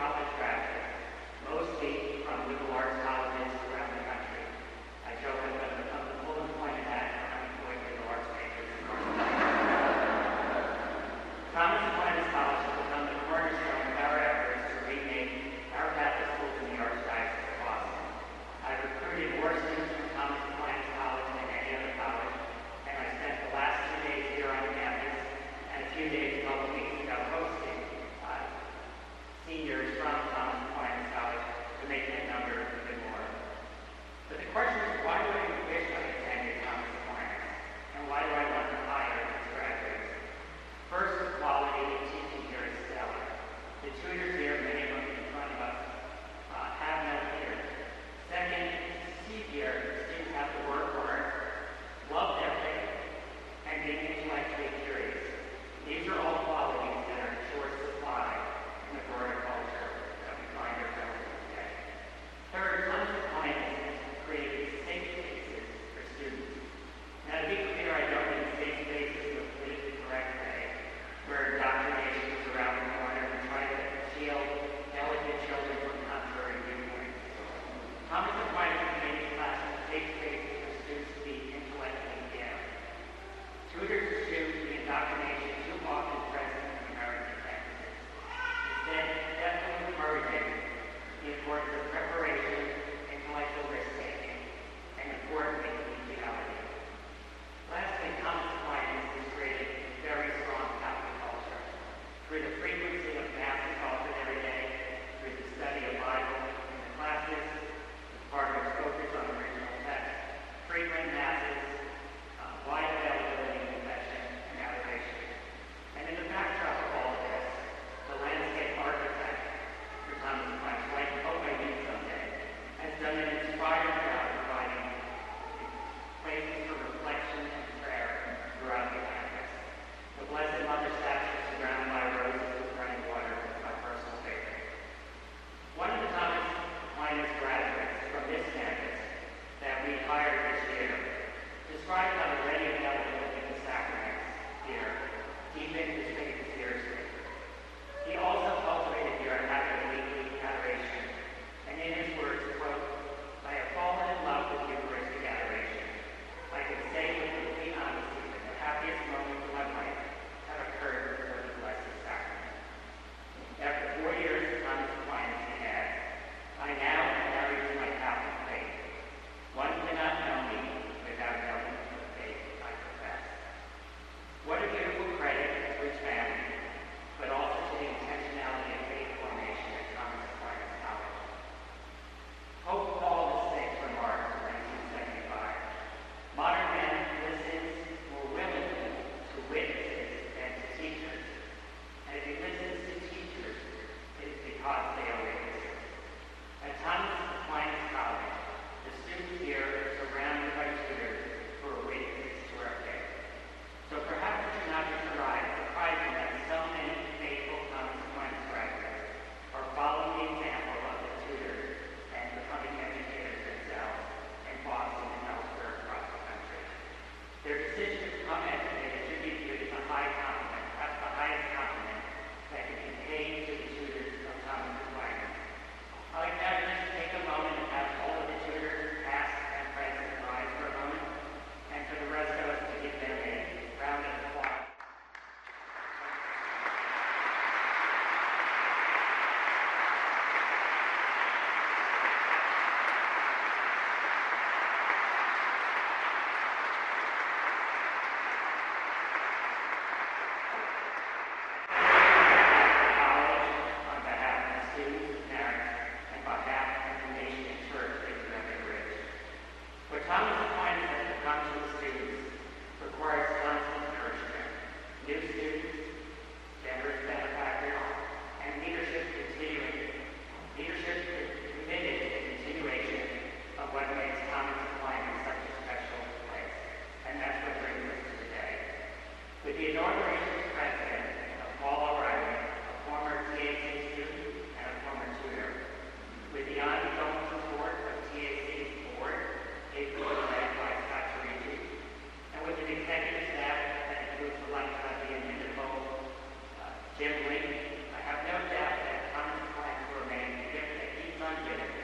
public mostly from liberal arts Amen.